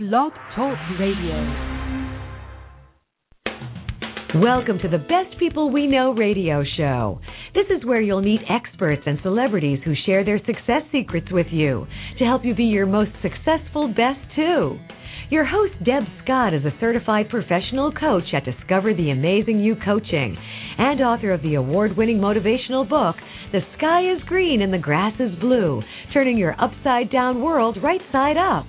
Blog Talk Radio. Welcome to the Best People We Know radio show. This is where you'll meet experts and celebrities who share their success secrets with you to help you be your most successful best too. Your host, Deb Scott, is a certified professional coach at Discover the Amazing You Coaching and author of the award winning motivational book, The Sky is Green and the Grass is Blue, turning your upside down world right side up.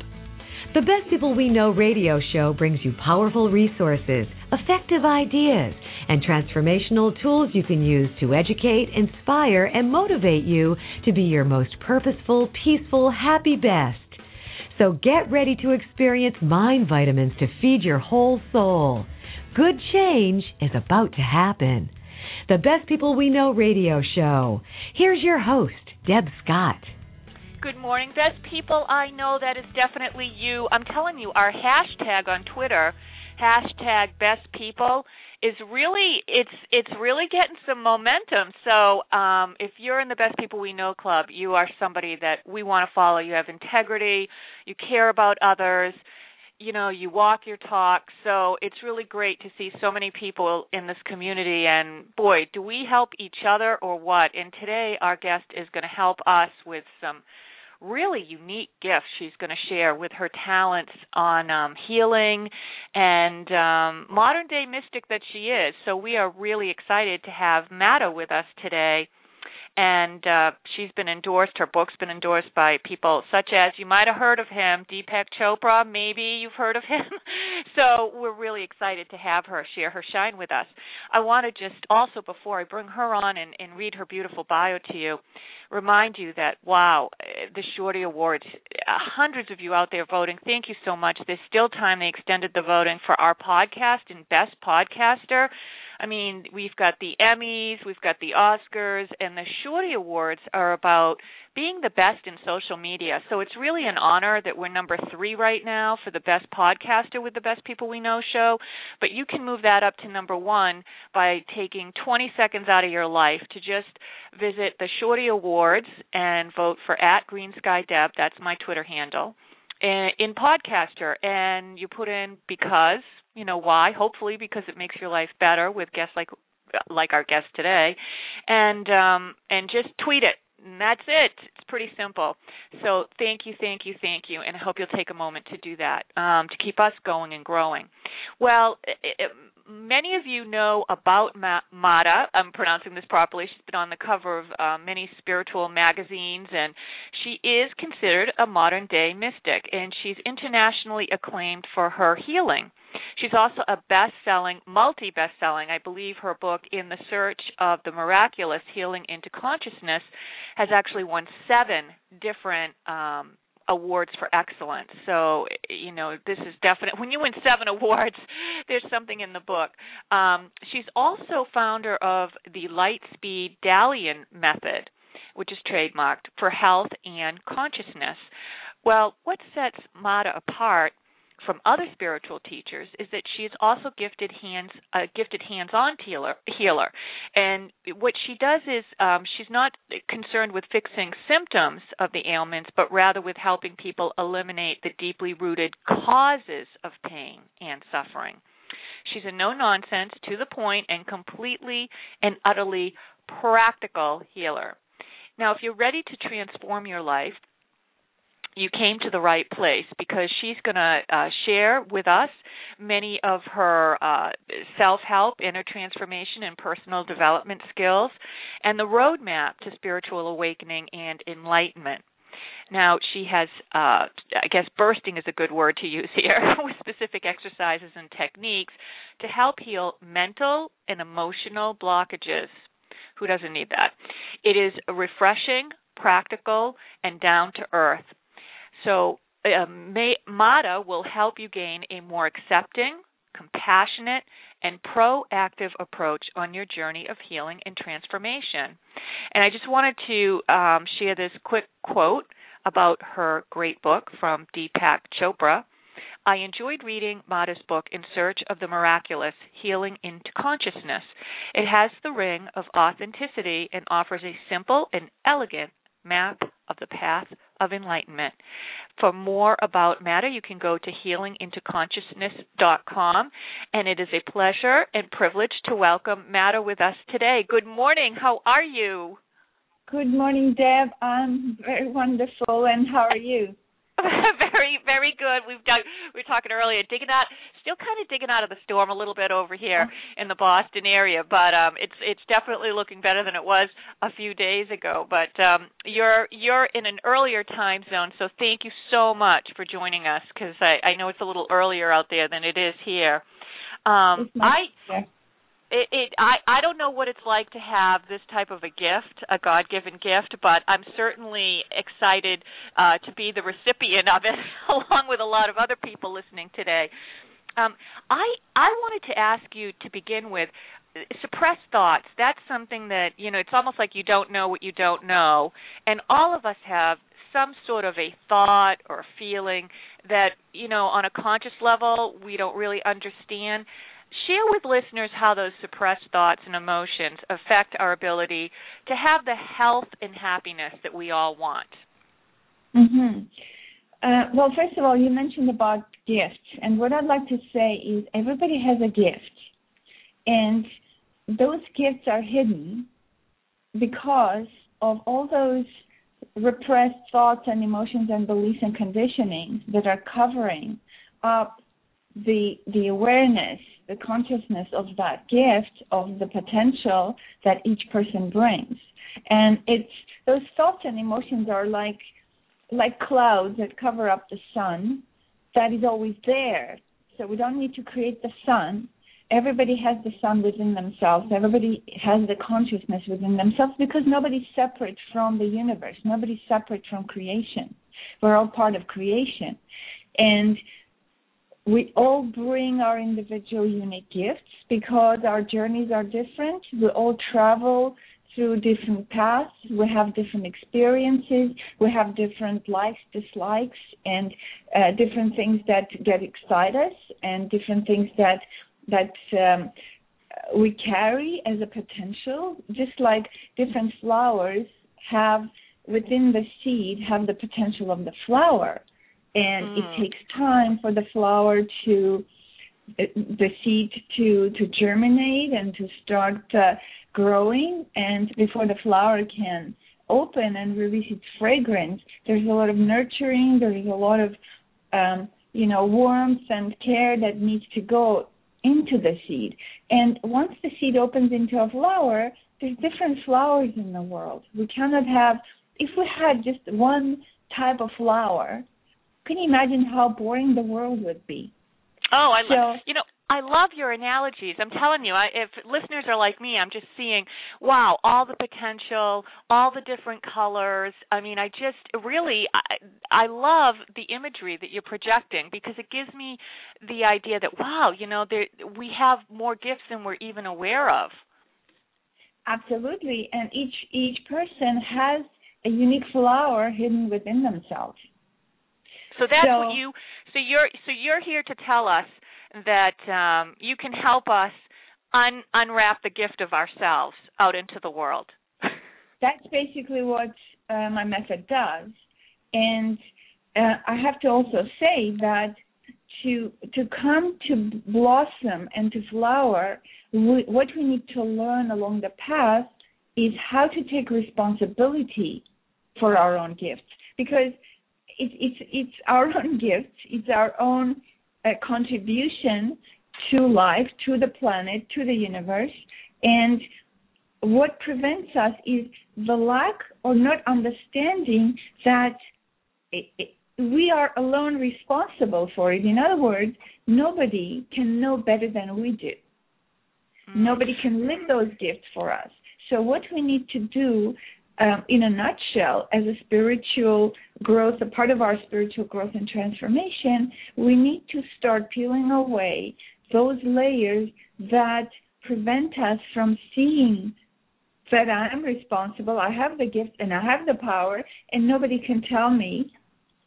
The Best People We Know radio show brings you powerful resources, effective ideas, and transformational tools you can use to educate, inspire, and motivate you to be your most purposeful, peaceful, happy best. So get ready to experience mind vitamins to feed your whole soul. Good change is about to happen. The Best People We Know radio show. Here's your host, Deb Scott. Good morning, best people. I know that is definitely you. I'm telling you, our hashtag on Twitter, hashtag best people, is really it's it's really getting some momentum. So um, if you're in the Best People We Know Club, you are somebody that we want to follow. You have integrity, you care about others, you know, you walk your talk. So it's really great to see so many people in this community. And boy, do we help each other or what? And today our guest is going to help us with some really unique gifts she's going to share with her talents on um, healing and um, modern day mystic that she is. So we are really excited to have Mada with us today and uh, she's been endorsed. Her book's been endorsed by people such as you might have heard of him, Deepak Chopra. Maybe you've heard of him. so we're really excited to have her share her shine with us. I want to just also, before I bring her on and, and read her beautiful bio to you, remind you that wow, the Shorty Awards, hundreds of you out there voting. Thank you so much. There's still time. They extended the voting for our podcast and Best Podcaster. I mean, we've got the Emmys, we've got the Oscars, and the Shorty Awards are about being the best in social media. So it's really an honor that we're number three right now for the best podcaster with the Best People We Know show. But you can move that up to number one by taking 20 seconds out of your life to just visit the Shorty Awards and vote for at Green Sky Deb. That's my Twitter handle. Eh, in podcaster, and you put in because you know why? Hopefully because it makes your life better with guests like like our guest today, and um, and just tweet it. And that's it. It's pretty simple. So thank you, thank you, thank you, and I hope you'll take a moment to do that um, to keep us going and growing. Well, it, it, many of you know about Ma- Mada. I'm pronouncing this properly. She's been on the cover of uh, many spiritual magazines, and she is considered a modern day mystic, and she's internationally acclaimed for her healing. She's also a best-selling, multi-best-selling. I believe her book In the Search of the Miraculous: Healing into Consciousness has actually won 7 different um awards for excellence. So, you know, this is definite. When you win seven awards, there's something in the book. Um, she's also founder of the Lightspeed Dalian method, which is trademarked for health and consciousness. Well, what sets Mada apart from other spiritual teachers is that she is also gifted hands a gifted hands-on healer healer. And what she does is um, she's not concerned with fixing symptoms of the ailments but rather with helping people eliminate the deeply rooted causes of pain and suffering. She's a no nonsense to the point and completely and utterly practical healer. Now if you're ready to transform your life you came to the right place because she's going to uh, share with us many of her uh, self help, inner transformation, and personal development skills, and the roadmap to spiritual awakening and enlightenment. Now, she has, uh, I guess, bursting is a good word to use here, with specific exercises and techniques to help heal mental and emotional blockages. Who doesn't need that? It is refreshing, practical, and down to earth so um, May, Mada will help you gain a more accepting, compassionate, and proactive approach on your journey of healing and transformation. And I just wanted to um, share this quick quote about her great book from Deepak Chopra. I enjoyed reading Mada's book In Search of the Miraculous Healing into Consciousness. It has the ring of authenticity and offers a simple and elegant map of the path of enlightenment. For more about Mada, you can go to healingintoconsciousness.com. And it is a pleasure and privilege to welcome Mada with us today. Good morning. How are you? Good morning, Deb. I'm very wonderful. And how are you? very, very good. We've done. We were talking earlier, digging out, still kind of digging out of the storm a little bit over here oh. in the Boston area, but um, it's it's definitely looking better than it was a few days ago. But um, you're you're in an earlier time zone, so thank you so much for joining us because I, I know it's a little earlier out there than it is here. Um, I it, it I I don't know what it's like to have this type of a gift, a God-given gift, but I'm certainly excited uh, to be the recipient of it, along with a lot of other people listening today. Um, I I wanted to ask you to begin with suppressed thoughts. That's something that you know. It's almost like you don't know what you don't know, and all of us have some sort of a thought or feeling that you know on a conscious level we don't really understand share with listeners how those suppressed thoughts and emotions affect our ability to have the health and happiness that we all want. Mm-hmm. Uh, well, first of all, you mentioned about gifts, and what I'd like to say is everybody has a gift, and those gifts are hidden because of all those repressed thoughts and emotions and beliefs and conditionings that are covering up the the awareness the consciousness of that gift of the potential that each person brings. And it's those thoughts and emotions are like like clouds that cover up the sun that is always there. So we don't need to create the sun. Everybody has the sun within themselves. Everybody has the consciousness within themselves because nobody's separate from the universe. Nobody's separate from creation. We're all part of creation. And we all bring our individual unique gifts because our journeys are different. We all travel through different paths. We have different experiences. We have different likes, dislikes, and uh, different things that get excite us, and different things that that um, we carry as a potential. Just like different flowers have within the seed have the potential of the flower and mm. it takes time for the flower to the seed to to germinate and to start uh, growing. And before the flower can open and release its fragrance there's a lot of nurturing there's a lot of um, you know warmth and care that needs to go into the seed. And once the seed opens into a flower there's different flowers in the world. We cannot have if we had just one type of flower can you imagine how boring the world would be? Oh, I so, love you know I love your analogies. I'm telling you, I, if listeners are like me, I'm just seeing, wow, all the potential, all the different colors. I mean, I just really, I, I love the imagery that you're projecting because it gives me the idea that, wow, you know, there, we have more gifts than we're even aware of. Absolutely, and each each person has a unique flower hidden within themselves. So that's so, what you. So you're so you're here to tell us that um, you can help us un, unwrap the gift of ourselves out into the world. that's basically what uh, my method does, and uh, I have to also say that to to come to blossom and to flower, we, what we need to learn along the path is how to take responsibility for our own gifts because it's it's it's our own gift. It's our own uh, contribution to life, to the planet, to the universe, and what prevents us is the lack or not understanding that it, it, we are alone responsible for it. In other words, nobody can know better than we do. Mm. Nobody can live those gifts for us. So what we need to do um, in a nutshell, as a spiritual growth, a part of our spiritual growth and transformation, we need to start peeling away those layers that prevent us from seeing that I'm responsible, I have the gift, and I have the power, and nobody can tell me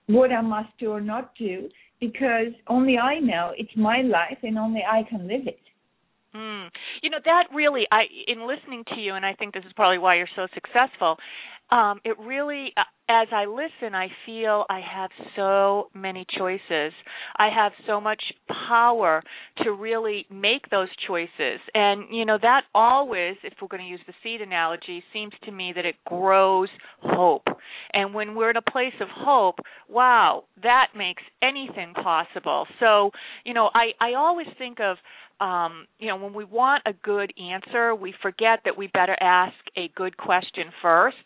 what I must do or not do because only I know it's my life and only I can live it. Mm. You know that really, I in listening to you, and I think this is probably why you're so successful. Um, it really, uh, as I listen, I feel I have so many choices. I have so much power to really make those choices. And, you know, that always, if we're going to use the seed analogy, seems to me that it grows hope. And when we're in a place of hope, wow, that makes anything possible. So, you know, I, I always think of um, you know, when we want a good answer, we forget that we better ask a good question first.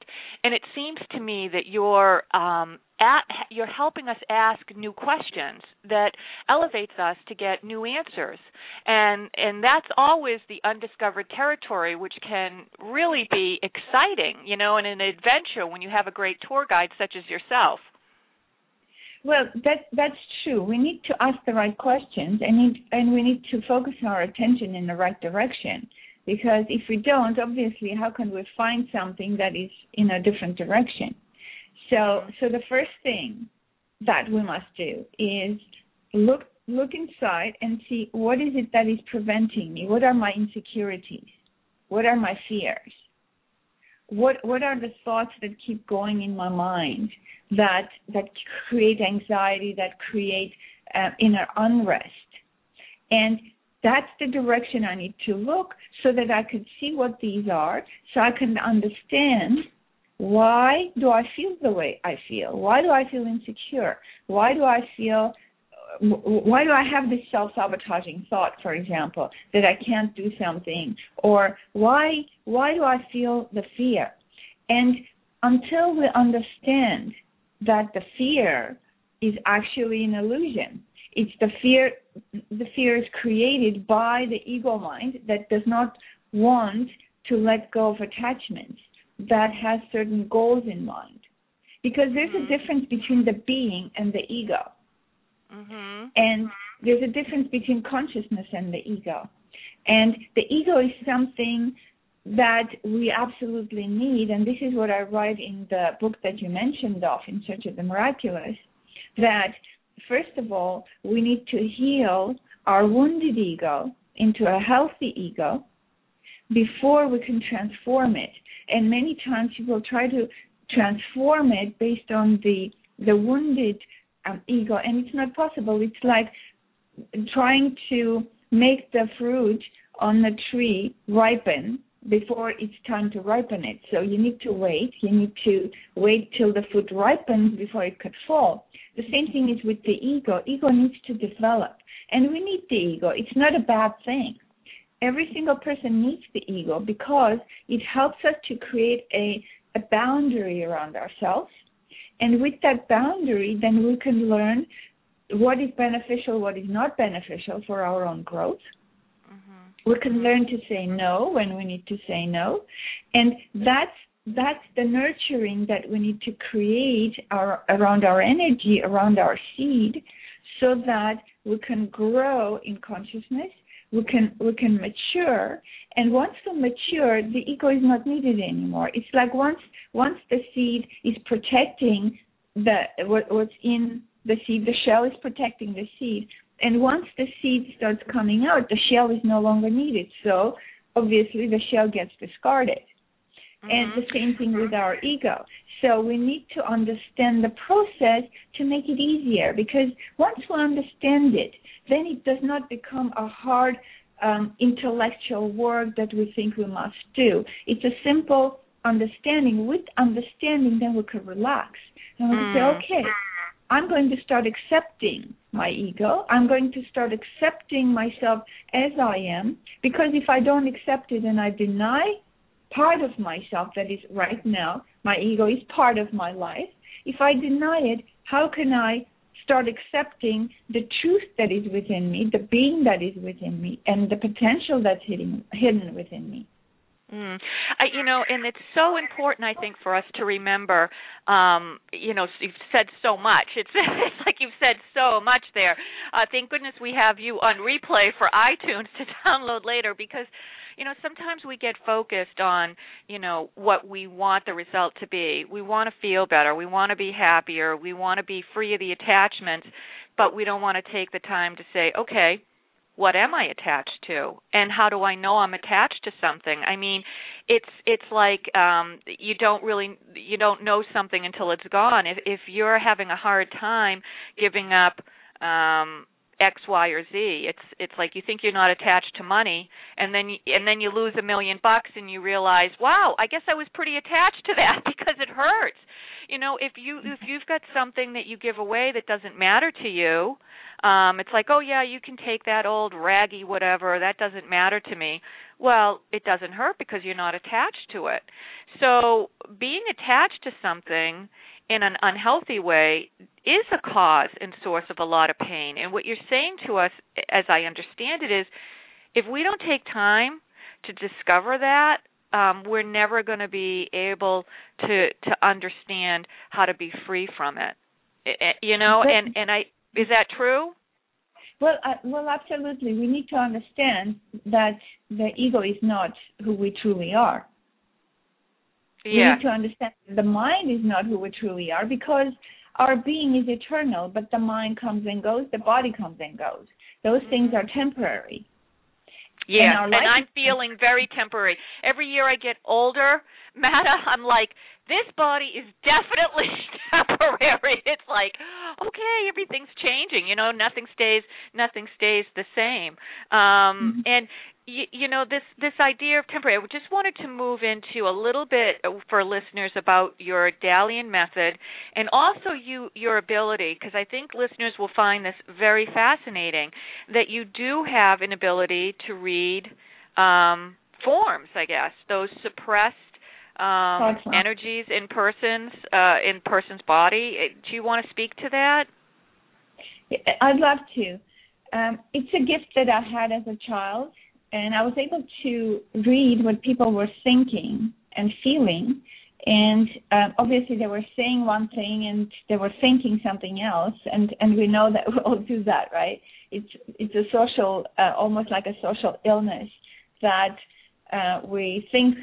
And it seems to me that you're um, at, you're helping us ask new questions that elevates us to get new answers. And and that's always the undiscovered territory, which can really be exciting, you know, and an adventure when you have a great tour guide such as yourself. Well, that that's true. We need to ask the right questions, and need, and we need to focus our attention in the right direction. Because if we don't, obviously, how can we find something that is in a different direction? So, so the first thing that we must do is look look inside and see what is it that is preventing me. What are my insecurities? What are my fears? What what are the thoughts that keep going in my mind? that that create anxiety, that create uh, inner unrest, and that's the direction I need to look so that I could see what these are, so I can understand why do I feel the way I feel? Why do I feel insecure? Why do I feel why do I have this self-sabotaging thought, for example, that I can't do something, or why why do I feel the fear? And until we understand that the fear is actually an illusion. It's the fear the fear is created by the ego mind that does not want to let go of attachments that has certain goals in mind. Because there's a mm. difference between the being and the ego. Mm-hmm. And there's a difference between consciousness and the ego. And the ego is something that we absolutely need, and this is what I write in the book that you mentioned of, In Search of the Miraculous, that first of all, we need to heal our wounded ego into a healthy ego before we can transform it. And many times people try to transform it based on the the wounded um, ego, and it's not possible. It's like trying to make the fruit on the tree ripen before it's time to ripen it. So you need to wait. You need to wait till the fruit ripens before it could fall. The same thing is with the ego. Ego needs to develop. And we need the ego. It's not a bad thing. Every single person needs the ego because it helps us to create a, a boundary around ourselves. And with that boundary, then we can learn what is beneficial, what is not beneficial for our own growth. Mm-hmm. We can learn to say no when we need to say no. And that's that's the nurturing that we need to create our, around our energy around our seed so that we can grow in consciousness we can we can mature and once we mature the ego is not needed anymore it's like once once the seed is protecting the what, what's in the seed the shell is protecting the seed and once the seed starts coming out, the shell is no longer needed. So obviously the shell gets discarded. Mm-hmm. And the same thing with our ego. So we need to understand the process to make it easier because once we understand it, then it does not become a hard um, intellectual work that we think we must do. It's a simple understanding. With understanding, then we can relax and we mm. say, okay, I'm going to start accepting my ego. I'm going to start accepting myself as I am because if I don't accept it and I deny part of myself that is right now, my ego is part of my life. If I deny it, how can I start accepting the truth that is within me, the being that is within me, and the potential that's hidden, hidden within me? Mm. I, you know, and it's so important, I think, for us to remember. Um, you know, you've said so much. It's, it's like you've said so much there. Uh, thank goodness we have you on replay for iTunes to download later because, you know, sometimes we get focused on, you know, what we want the result to be. We want to feel better. We want to be happier. We want to be free of the attachments, but we don't want to take the time to say, okay, what am I attached to and how do I know I'm attached to something? I mean, it's it's like um you don't really you don't know something until it's gone. If if you're having a hard time giving up um X, Y, or Z. It's it's like you think you're not attached to money, and then and then you lose a million bucks, and you realize, wow, I guess I was pretty attached to that because it hurts. You know, if you if you've got something that you give away that doesn't matter to you, um, it's like, oh yeah, you can take that old raggy whatever, that doesn't matter to me. Well, it doesn't hurt because you're not attached to it. So being attached to something in an unhealthy way is a cause and source of a lot of pain. And what you're saying to us, as I understand it, is if we don't take time to discover that, um, we're never going to be able to to understand how to be free from it. You know, and and I is that true? Well, uh, well, absolutely. We need to understand that the ego is not who we truly are. Yeah. We need to understand the mind is not who we truly are because our being is eternal, but the mind comes and goes, the body comes and goes. Those things are temporary. Yeah, and, and I'm feeling very temporary. Every year I get older, Mada, I'm like, this body is definitely temporary. It's like, okay, everything's changing. You know, nothing stays, nothing stays the same. Um, mm-hmm. And you, you know this this idea of temporary. I just wanted to move into a little bit for listeners about your Dalian method and also you your ability because I think listeners will find this very fascinating that you do have an ability to read um, forms. I guess those suppressed um, energies in persons uh, in person's body. Do you want to speak to that? I'd love to. Um, it's a gift that I had as a child and I was able to read what people were thinking and feeling. And um, obviously, they were saying one thing and they were thinking something else, and and we know that we all do that, right? It's it's a social, uh, almost like a social illness that uh, we think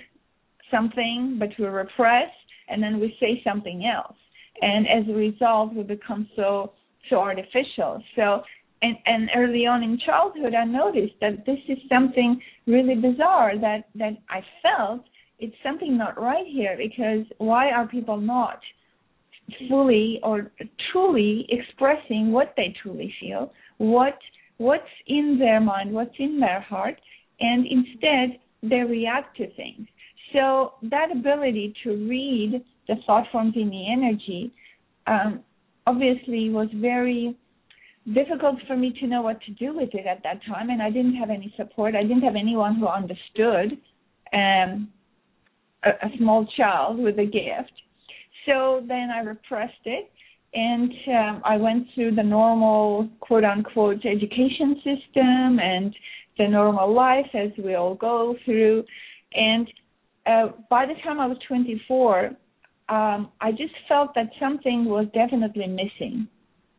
something, but we repress, and then we say something else, and as a result, we become so so artificial. So and, and early on in childhood, I noticed that this is something really bizarre that, that I felt it's something not right here because why are people not fully or truly expressing what they truly feel, what what's in their mind, what's in their heart, and instead they react to things. So that ability to read the thought forms in the energy um, obviously was very difficult for me to know what to do with it at that time and i didn't have any support. I didn't have anyone who understood um a, a small child with a gift. So then i repressed it and um, i went through the normal quote unquote education system and the normal life as we all go through. And uh, by the time i was 24 um, i just felt that something was definitely missing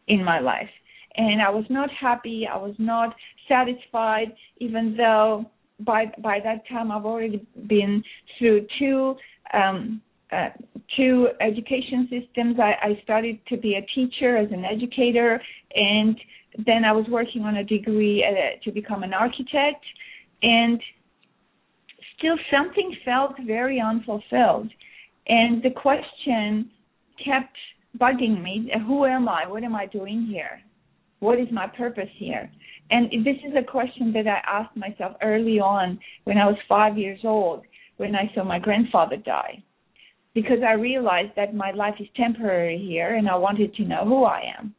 in my life and I was not happy. I was not satisfied, even though by by that time I've already been through two um, uh, two education systems. I, I started to be a teacher as an educator, and then I was working on a degree uh, to become an architect, and still something felt very unfulfilled, and the question kept bugging me: Who am I? What am I doing here? What is my purpose here? And this is a question that I asked myself early on when I was five years old, when I saw my grandfather die, because I realized that my life is temporary here, and I wanted to know who I am.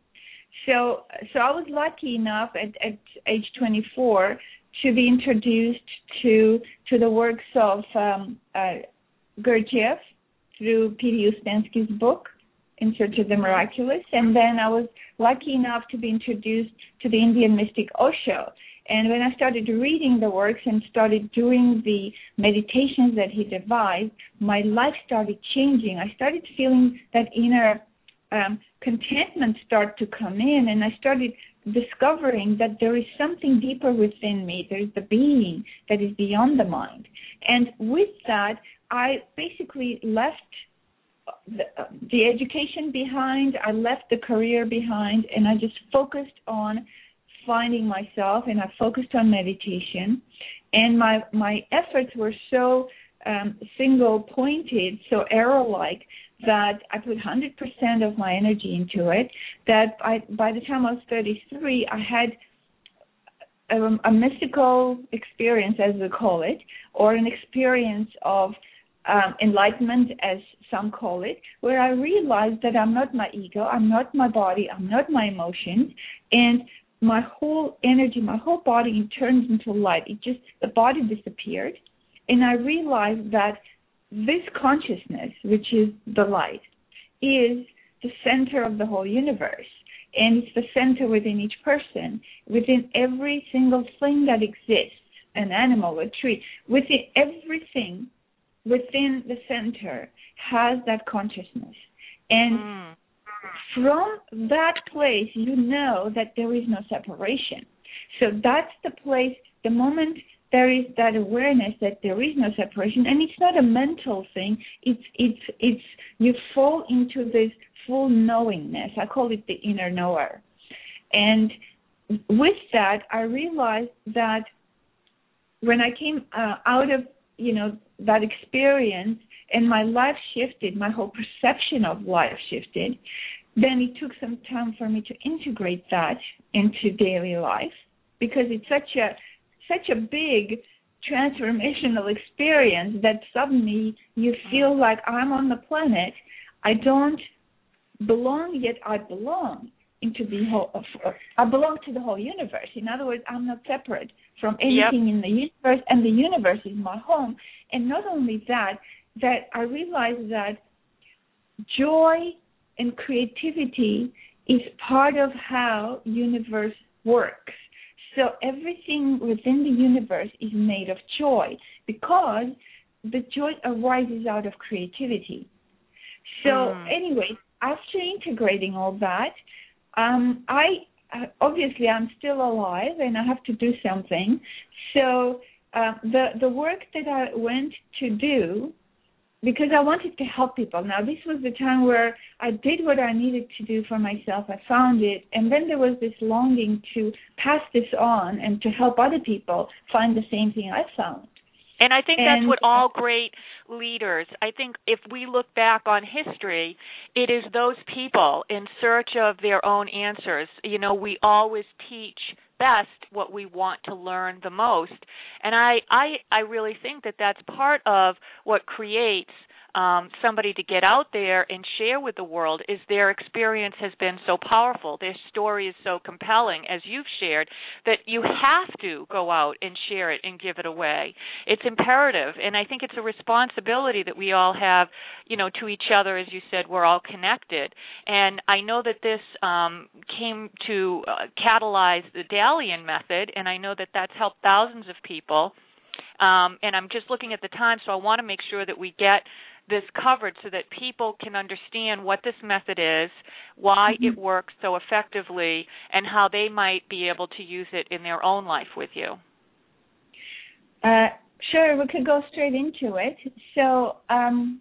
So, so I was lucky enough at, at age 24 to be introduced to to the works of um, uh, Gurdjieff through P.D. Ouspensky's book, In Search of the Miraculous, and then I was lucky enough to be introduced to the Indian mystic Osho. And when I started reading the works and started doing the meditations that he devised, my life started changing. I started feeling that inner um, contentment start to come in, and I started discovering that there is something deeper within me. There is the being that is beyond the mind. And with that, I basically left the, education behind, I left the career behind, and I just focused on finding myself and I focused on meditation and my my efforts were so um, single pointed, so arrow like that I put 100% of my energy into it. That I, by the time I was 33, I had a, a mystical experience, as we call it, or an experience of um, enlightenment, as some call it, where I realized that I'm not my ego, I'm not my body, I'm not my emotions, and my whole energy, my whole body turns into light. It just the body disappeared, and I realized that this consciousness, which is the light, is the center of the whole universe. And it's the center within each person, within every single thing that exists an animal, a tree, within everything within the center has that consciousness. And mm. from that place, you know that there is no separation. So that's the place, the moment there is that awareness that there is no separation and it's not a mental thing it's it's it's you fall into this full knowingness i call it the inner knower and with that i realized that when i came uh, out of you know that experience and my life shifted my whole perception of life shifted then it took some time for me to integrate that into daily life because it's such a such a big transformational experience that suddenly you mm-hmm. feel like I'm on the planet. I don't belong yet I belong into the whole I belong to the whole universe. In other words, I'm not separate from anything yep. in the universe and the universe is my home. And not only that, that I realize that joy and creativity is part of how universe works. So everything within the universe is made of joy because the joy arises out of creativity. So mm. anyway, after integrating all that, um, I obviously I'm still alive and I have to do something. So uh, the the work that I went to do because I wanted to help people. Now, this was the time where I did what I needed to do for myself. I found it. And then there was this longing to pass this on and to help other people find the same thing I found. And I think that's what all great leaders, I think if we look back on history, it is those people in search of their own answers. You know, we always teach best what we want to learn the most and i i i really think that that's part of what creates um, somebody to get out there and share with the world is their experience has been so powerful, their story is so compelling, as you've shared, that you have to go out and share it and give it away. It's imperative, and I think it's a responsibility that we all have, you know, to each other. As you said, we're all connected, and I know that this um, came to uh, catalyze the Dalian method, and I know that that's helped thousands of people. Um, and I'm just looking at the time, so I want to make sure that we get this covered so that people can understand what this method is, why mm-hmm. it works so effectively, and how they might be able to use it in their own life with you. Uh, sure, we could go straight into it. So, um,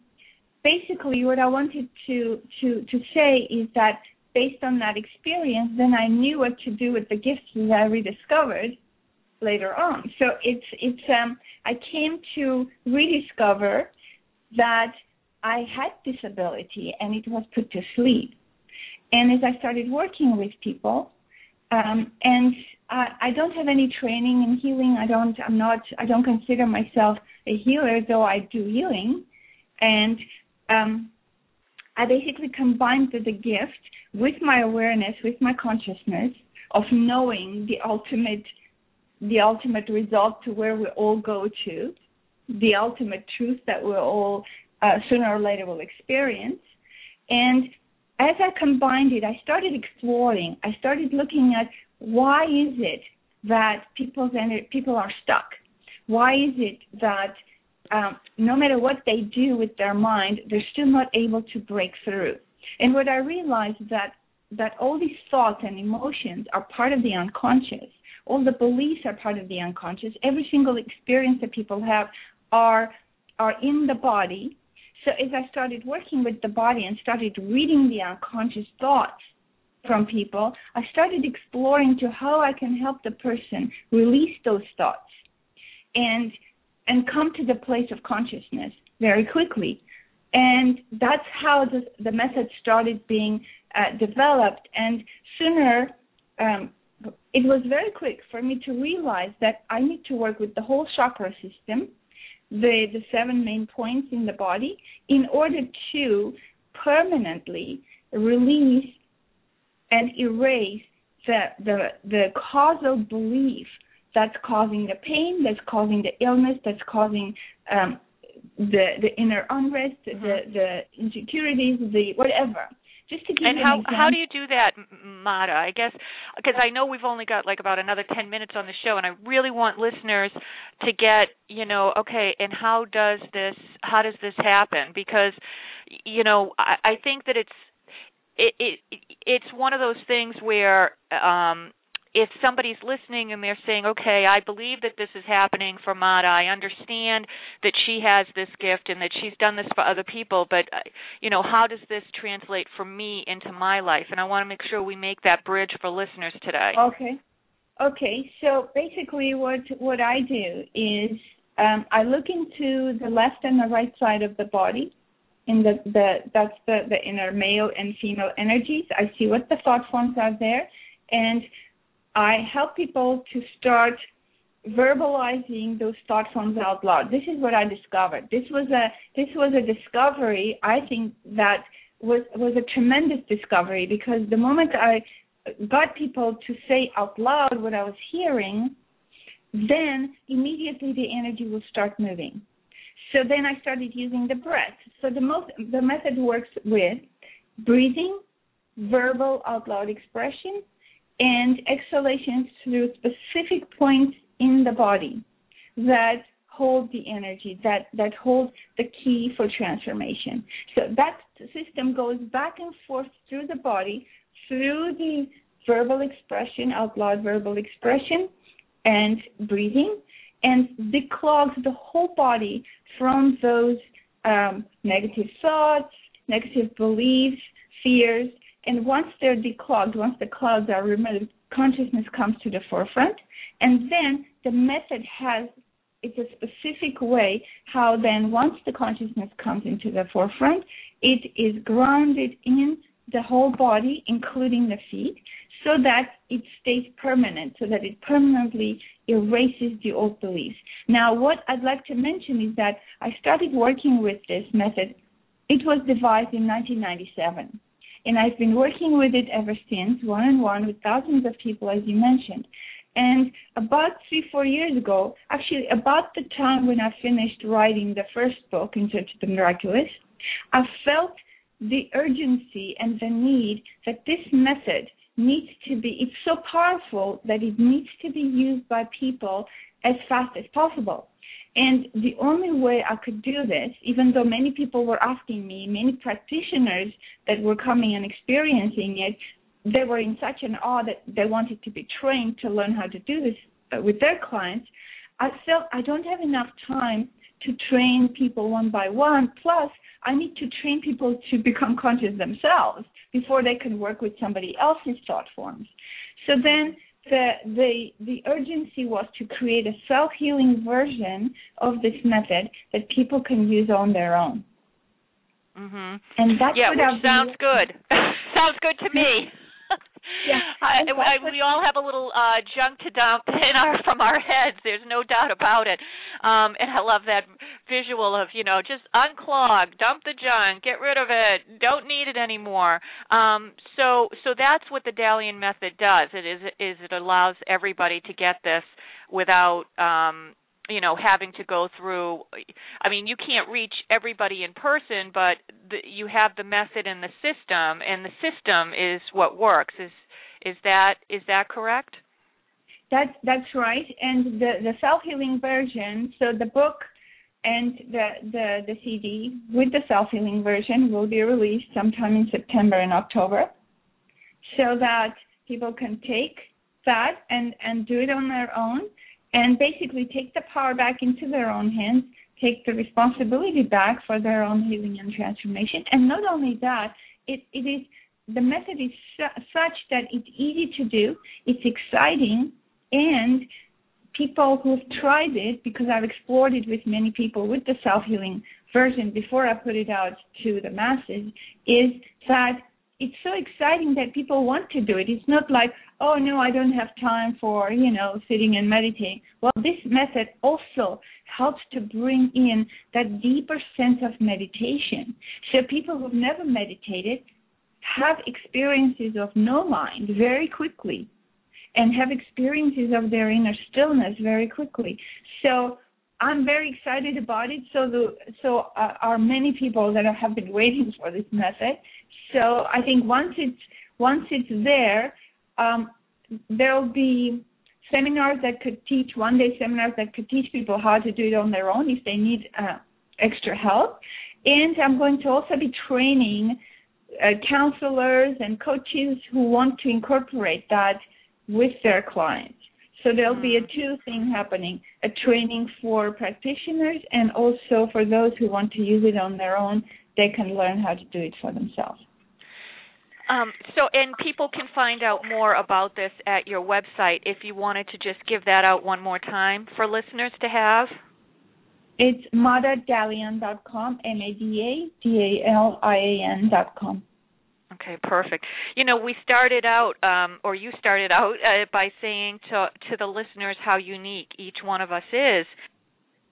basically, what I wanted to to to say is that based on that experience, then I knew what to do with the gifts that I rediscovered later on. So it's it's um I came to rediscover that I had this ability and it was put to sleep. And as I started working with people, um, and I, I don't have any training in healing. I don't. I'm not. I don't consider myself a healer, though I do healing. And um, I basically combined the, the gift with my awareness, with my consciousness of knowing the ultimate, the ultimate result to where we all go to, the ultimate truth that we're all uh, sooner or later will experience. And as I combined it, I started exploring. I started looking at why is it that people's people are stuck? Why is it that um, no matter what they do with their mind, they're still not able to break through? And what I realized that that all these thoughts and emotions are part of the unconscious. All the beliefs are part of the unconscious. Every single experience that people have are are in the body. So as I started working with the body and started reading the unconscious thoughts, from people, I started exploring to how I can help the person release those thoughts and and come to the place of consciousness very quickly. And that's how the, the method started being uh, developed. And sooner, um, it was very quick for me to realize that I need to work with the whole chakra system, the, the seven main points in the body, in order to permanently release and erase the, the, the causal belief that's causing the pain, that's causing the illness, that's causing um, the the inner unrest, mm-hmm. the the insecurities, the whatever. Just to give and how how do you do that, Mada? I guess because I know we've only got like about another ten minutes on the show, and I really want listeners to get you know okay, and how does this how does this happen? Because you know I, I think that it's it, it it's one of those things where um if somebody's listening and they're saying, okay, I believe that this is happening for Mada, I understand that she has this gift and that she's done this for other people, but uh, you know, how does this translate for me into my life? And I want to make sure we make that bridge for listeners today. Okay. Okay. So basically, what what I do is um, I look into the left and the right side of the body. In the, the that's the, the inner male and female energies. I see what the thought forms are there, and I help people to start verbalizing those thought forms out loud. This is what I discovered. This was a this was a discovery I think that was was a tremendous discovery because the moment I got people to say out loud what I was hearing, then immediately the energy will start moving. So then I started using the breath. So the most the method works with breathing, verbal out loud expression, and exhalations through specific points in the body that hold the energy, that, that hold the key for transformation. So that system goes back and forth through the body, through the verbal expression, out loud verbal expression, and breathing, and declogs the whole body from those um, negative thoughts, negative beliefs, fears, and once they're declogged, once the clouds are removed, consciousness comes to the forefront. And then the method has it's a specific way how then once the consciousness comes into the forefront, it is grounded in the whole body, including the feet, so that it stays permanent, so that it permanently erases the old beliefs. Now, what I'd like to mention is that I started working with this method. It was devised in 1997 and I've been working with it ever since, one on one with thousands of people, as you mentioned. And about three, four years ago, actually about the time when I finished writing the first book, In Search of the Miraculous, I felt the urgency and the need that this method needs to be, it's so powerful that it needs to be used by people as fast as possible. And the only way I could do this, even though many people were asking me, many practitioners that were coming and experiencing it, they were in such an awe that they wanted to be trained to learn how to do this uh, with their clients. I felt I don't have enough time to train people one by one. Plus, I need to train people to become conscious themselves before they can work with somebody else's thought forms. So then the the the urgency was to create a self healing version of this method that people can use on their own. Mhm. And that's yeah, which sounds good. sounds good to me. yeah, I, I, we all have a little uh junk to dump in our from our heads. There's no doubt about it. Um and I love that visual of you know just unclog, dump the junk, get rid of it, don't need it anymore. Um so so that's what the Dalian method does. It is is it allows everybody to get this without um you know having to go through i mean you can't reach everybody in person but the, you have the method and the system and the system is what works is is that is that correct that's that's right and the the self healing version so the book and the the the cd with the self healing version will be released sometime in september and october so that people can take that and and do it on their own and basically take the power back into their own hands, take the responsibility back for their own healing and transformation. And not only that, it, it is the method is su- such that it's easy to do, it's exciting, and people who've tried it, because I've explored it with many people with the self healing version before I put it out to the masses, is that it's so exciting that people want to do it. It's not like, oh no, I don't have time for, you know, sitting and meditating. Well, this method also helps to bring in that deeper sense of meditation. So people who've never meditated have experiences of no mind very quickly and have experiences of their inner stillness very quickly. So I'm very excited about it. So the so uh, are many people that have been waiting for this method. So I think once it's once it's there, um, there'll be seminars that could teach one day seminars that could teach people how to do it on their own if they need uh, extra help. And I'm going to also be training uh, counselors and coaches who want to incorporate that with their clients. So there'll be a mm. two thing happening, a training for practitioners and also for those who want to use it on their own, they can learn how to do it for themselves. Um, so, and people can find out more about this at your website if you wanted to just give that out one more time for listeners to have. It's madadalian.com, M-A-D-A-D-A-L-I-A-N.com. Okay, perfect. You know, we started out, um, or you started out uh, by saying to to the listeners how unique each one of us is.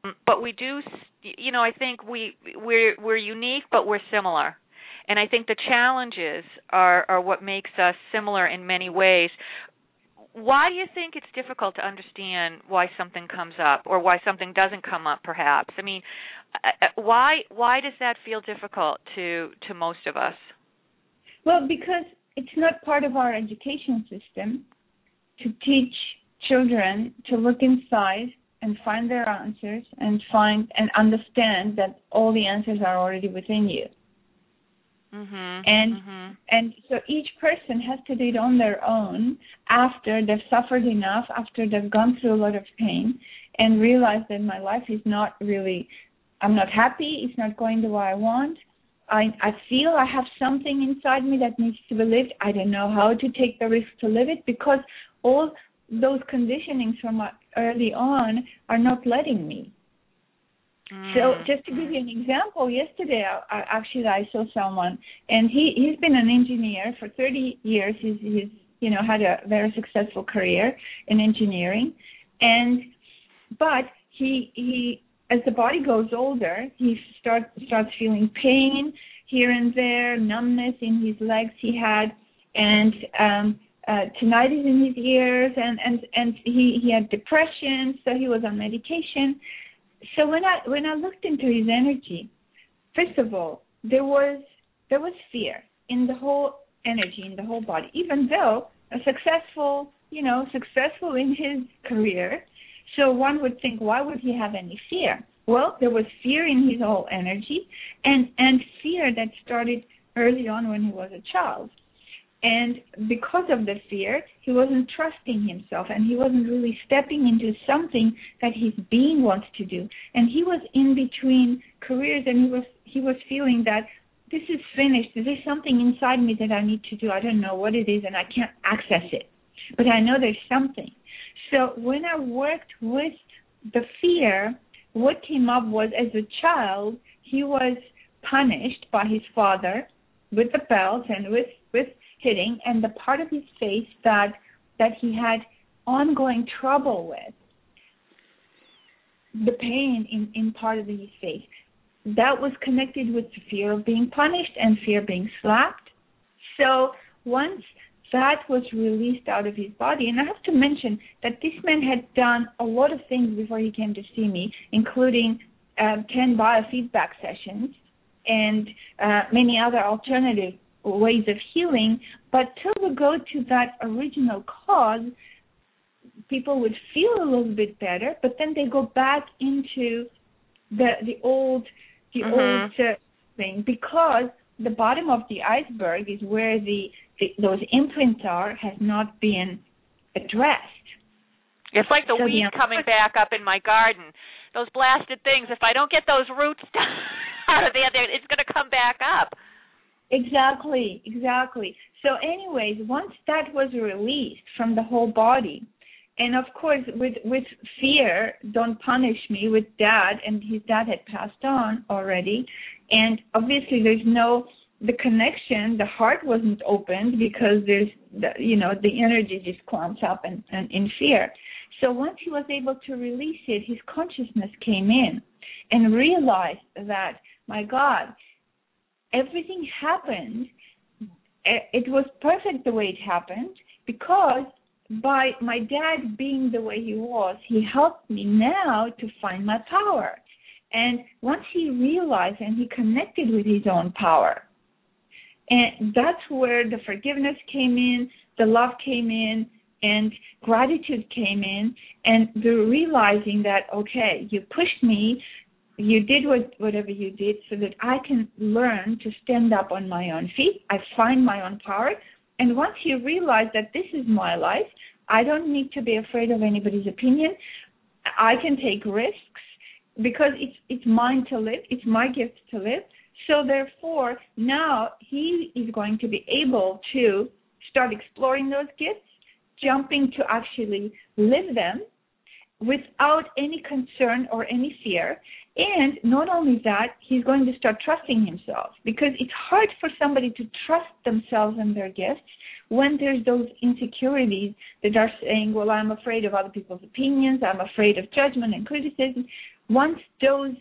Um, but we do, you know, I think we we're we're unique, but we're similar. And I think the challenges are are what makes us similar in many ways. Why do you think it's difficult to understand why something comes up or why something doesn't come up? Perhaps. I mean, uh, uh, why why does that feel difficult to to most of us? Well, because it's not part of our education system to teach children to look inside and find their answers and find and understand that all the answers are already within you. Mm-hmm, and mm-hmm. and so each person has to do it on their own after they've suffered enough, after they've gone through a lot of pain, and realize that my life is not really, I'm not happy. It's not going the way I want. I I feel I have something inside me that needs to be lived. I don't know how to take the risk to live it because all those conditionings from early on are not letting me. Mm. So just to give you an example, yesterday I, I, actually I saw someone, and he he's been an engineer for 30 years. He's he's you know had a very successful career in engineering, and but he he as the body goes older, he starts starts feeling pain here and there, numbness in his legs he had, and um, uh, tinnitus in his ears, and and and he he had depression, so he was on medication. So when I when I looked into his energy, first of all, there was there was fear in the whole energy in the whole body, even though a successful you know successful in his career so one would think, why would he have any fear? Well, there was fear in his whole energy, and and fear that started early on when he was a child. And because of the fear, he wasn't trusting himself and he wasn't really stepping into something that his being wants to do. And he was in between careers and he was he was feeling that this is finished. There's something inside me that I need to do. I don't know what it is and I can't access it. But I know there's something. So when I worked with the fear, what came up was as a child, he was punished by his father with the belt and with, with hitting, and the part of his face that that he had ongoing trouble with, the pain in, in part of his face, that was connected with the fear of being punished and fear being slapped. So once that was released out of his body. And I have to mention that this man had done a lot of things before he came to see me, including um, 10 biofeedback sessions and uh, many other alternative ways of healing. But till we go to that original cause, people would feel a little bit better, but then they go back into the the old the mm-hmm. old uh, thing because the bottom of the iceberg is where the those imprints are has not been addressed. It's like the so weeds the, coming back up in my garden. Those blasted things. If I don't get those roots out of there, it's going to come back up. Exactly, exactly. So, anyways, once that was released from the whole body, and of course, with with fear, don't punish me with dad, and his dad had passed on already, and obviously there's no the connection, the heart wasn't opened because there's the, you know the energy just clumps up and, and in fear. So once he was able to release it, his consciousness came in and realized that my God, everything happened. It was perfect the way it happened because by my dad being the way he was, he helped me now to find my power. And once he realized and he connected with his own power, and that's where the forgiveness came in, the love came in, and gratitude came in, and the realizing that, okay, you pushed me you did what, whatever you did so that I can learn to stand up on my own feet. I find my own power. And once you realize that this is my life, I don't need to be afraid of anybody's opinion. I can take risks because it's it's mine to live. It's my gift to live. So therefore, now he is going to be able to start exploring those gifts, jumping to actually live them without any concern or any fear. And not only that, he's going to start trusting himself because it's hard for somebody to trust themselves and their gifts when there's those insecurities that are saying, well, I'm afraid of other people's opinions, I'm afraid of judgment and criticism. Once those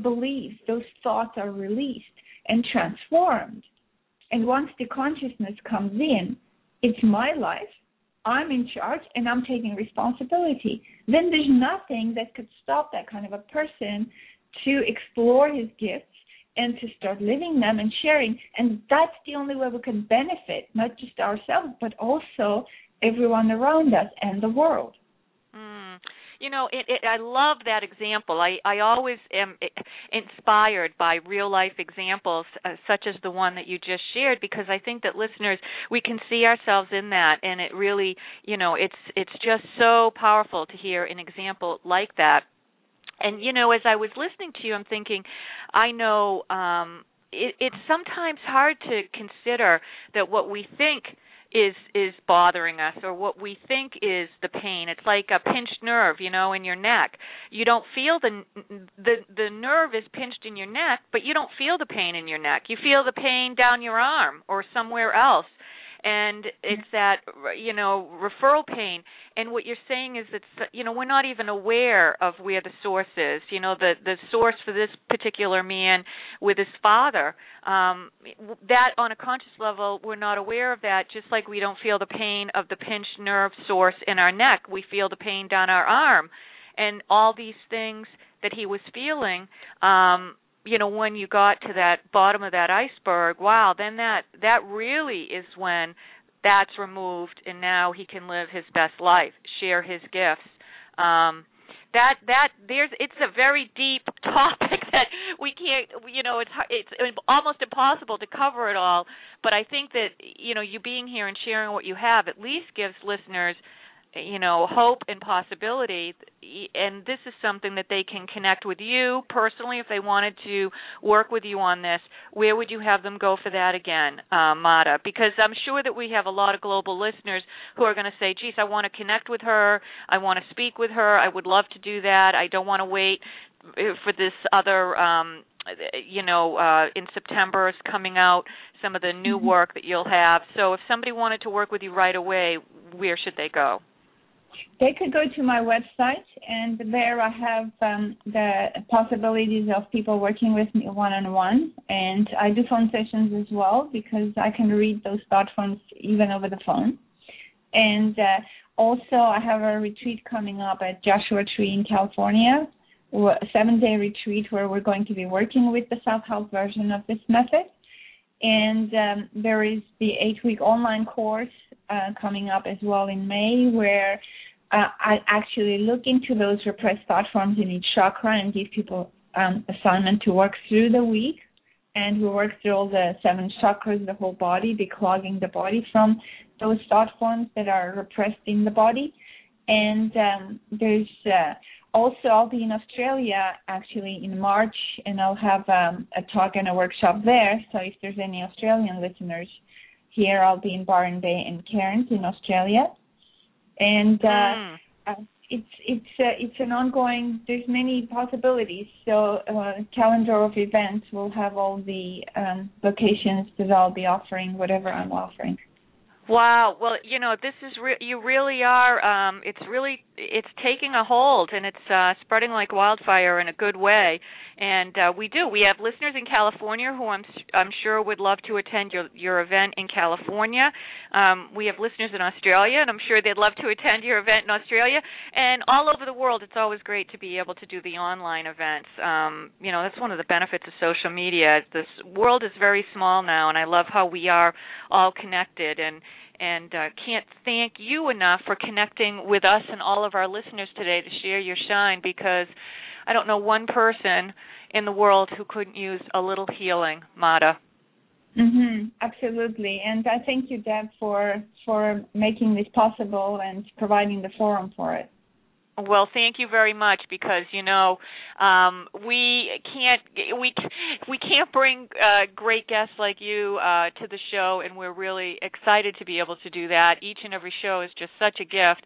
beliefs, those thoughts are released and transformed, and once the consciousness comes in, it's my life, I'm in charge and I'm taking responsibility. Then there's nothing that could stop that kind of a person to explore his gifts and to start living them and sharing. And that's the only way we can benefit, not just ourselves, but also everyone around us and the world you know, it, it, I love that example. I I always am inspired by real life examples uh, such as the one that you just shared because I think that listeners we can see ourselves in that, and it really, you know, it's it's just so powerful to hear an example like that. And you know, as I was listening to you, I'm thinking, I know um, it, it's sometimes hard to consider that what we think is is bothering us or what we think is the pain. It's like a pinched nerve you know in your neck. You don't feel the the the nerve is pinched in your neck but you don't feel the pain in your neck. You feel the pain down your arm or somewhere else and it's that you know referral pain. And what you're saying is that you know we're not even aware of where the source is. You know the the source for this particular man with his father um that on a conscious level we're not aware of that just like we don't feel the pain of the pinched nerve source in our neck. We feel the pain down our arm. And all these things that he was feeling um you know when you got to that bottom of that iceberg wow then that that really is when that's removed and now he can live his best life share his gifts. Um that that there's it's a very deep topic that we can't you know it's it's almost impossible to cover it all but i think that you know you being here and sharing what you have at least gives listeners you know hope and possibility and this is something that they can connect with you personally if they wanted to work with you on this where would you have them go for that again uh, Mada? Because i'm sure that we have a lot of global listeners who are going to say geez i want to connect with her. I want to speak with her. I would love to do that. I don't want to wait uh, for this other um you know uh in september is coming out some of the new mm-hmm. work that you'll have. So if somebody wanted to work with you right away where should they go they could go to my website, and there I have um, the possibilities of people working with me one on one. And I do phone sessions as well because I can read those thought forms even over the phone. And uh, also, I have a retreat coming up at Joshua Tree in California, a seven day retreat where we're going to be working with the self help version of this method. And um, there is the eight week online course uh, coming up as well in May where uh, I actually look into those repressed thought forms in each chakra and give people um, assignment to work through the week. And we work through all the seven chakras, the whole body, declogging the body from those thought forms that are repressed in the body. And um, there's uh, also, I'll be in Australia actually in March, and I'll have um, a talk and a workshop there. So if there's any Australian listeners here, I'll be in Byron Bay and Cairns in Australia, and uh, mm. uh, it's it's uh, it's an ongoing. There's many possibilities. So uh, calendar of events will have all the um, locations that I'll be offering, whatever I'm offering. Wow. Well, you know, this is re- you really are. Um, it's really it's taking a hold and it's uh, spreading like wildfire in a good way. And uh, we do. We have listeners in California who I'm I'm sure would love to attend your your event in California. Um, we have listeners in Australia, and I'm sure they'd love to attend your event in Australia. And all over the world, it's always great to be able to do the online events. Um, you know, that's one of the benefits of social media. This world is very small now, and I love how we are all connected and and uh, can't thank you enough for connecting with us and all of our listeners today to share your shine because I don't know one person in the world who couldn't use a little healing, Mada. Mhm, absolutely. And I thank you Deb for for making this possible and providing the forum for it. Well, thank you very much because you know um, we can't we we can't bring uh, great guests like you uh, to the show, and we're really excited to be able to do that. Each and every show is just such a gift.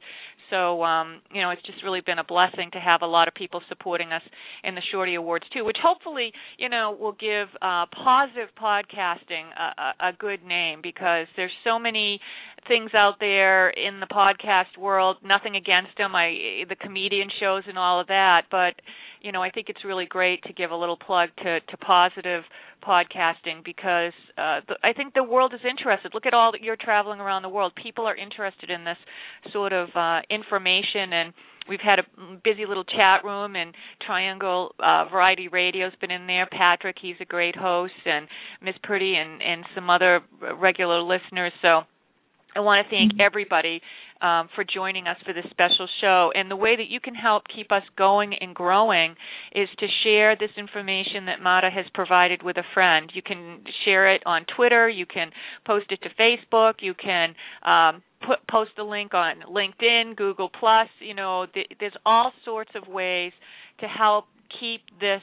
So um, you know, it's just really been a blessing to have a lot of people supporting us in the Shorty Awards too, which hopefully you know will give uh, positive podcasting a, a, a good name because there's so many things out there in the podcast world. Nothing against them, I the comedian shows and all of that, but you know, I think it's really great to give a little plug to to positive podcasting because uh, the, I think the world is interested. Look at all that you're traveling around the world. People are interested in this sort of uh, information and we've had a busy little chat room and triangle uh variety radio's been in there patrick he's a great host and miss pretty and and some other regular listeners so I want to thank mm-hmm. everybody um, for joining us for this special show. And the way that you can help keep us going and growing is to share this information that Mada has provided with a friend. You can share it on Twitter. You can post it to Facebook. You can um, put, post a link on LinkedIn, Google Plus. You know, th- there's all sorts of ways to help keep this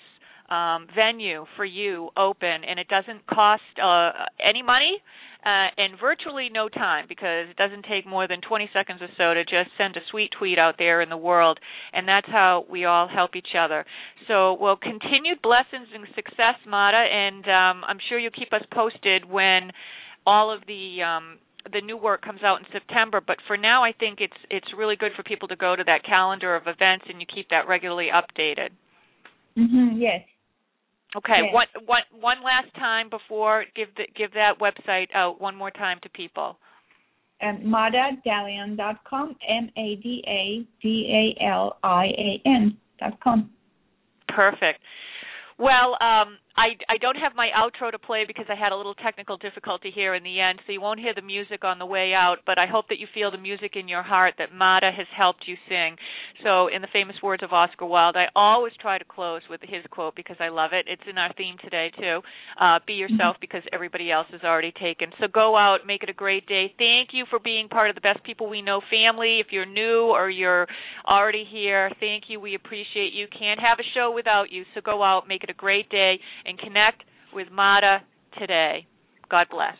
um, venue for you open, and it doesn't cost uh, any money uh, and virtually no time because it doesn't take more than 20 seconds or so to just send a sweet tweet out there in the world, and that's how we all help each other. So, well, continued blessings and success, Mada, and um, I'm sure you'll keep us posted when all of the um, the new work comes out in September. But for now, I think it's it's really good for people to go to that calendar of events and you keep that regularly updated. Mm-hmm, yes. Okay, yes. one, one, one last time before give the, give that website out one more time to people. Um, madadalian.com, M-A-D-A-D-A-L-I-A-N dot com. Perfect. Well, um, I, I don't have my outro to play because I had a little technical difficulty here in the end, so you won't hear the music on the way out. But I hope that you feel the music in your heart that Mada has helped you sing. So, in the famous words of Oscar Wilde, I always try to close with his quote because I love it. It's in our theme today too. Uh, be yourself because everybody else is already taken. So go out, make it a great day. Thank you for being part of the Best People We Know family. If you're new or you're already here, thank you. We appreciate you. Can't have a show without you. So go out, make it a great day and connect with Mada today. God bless.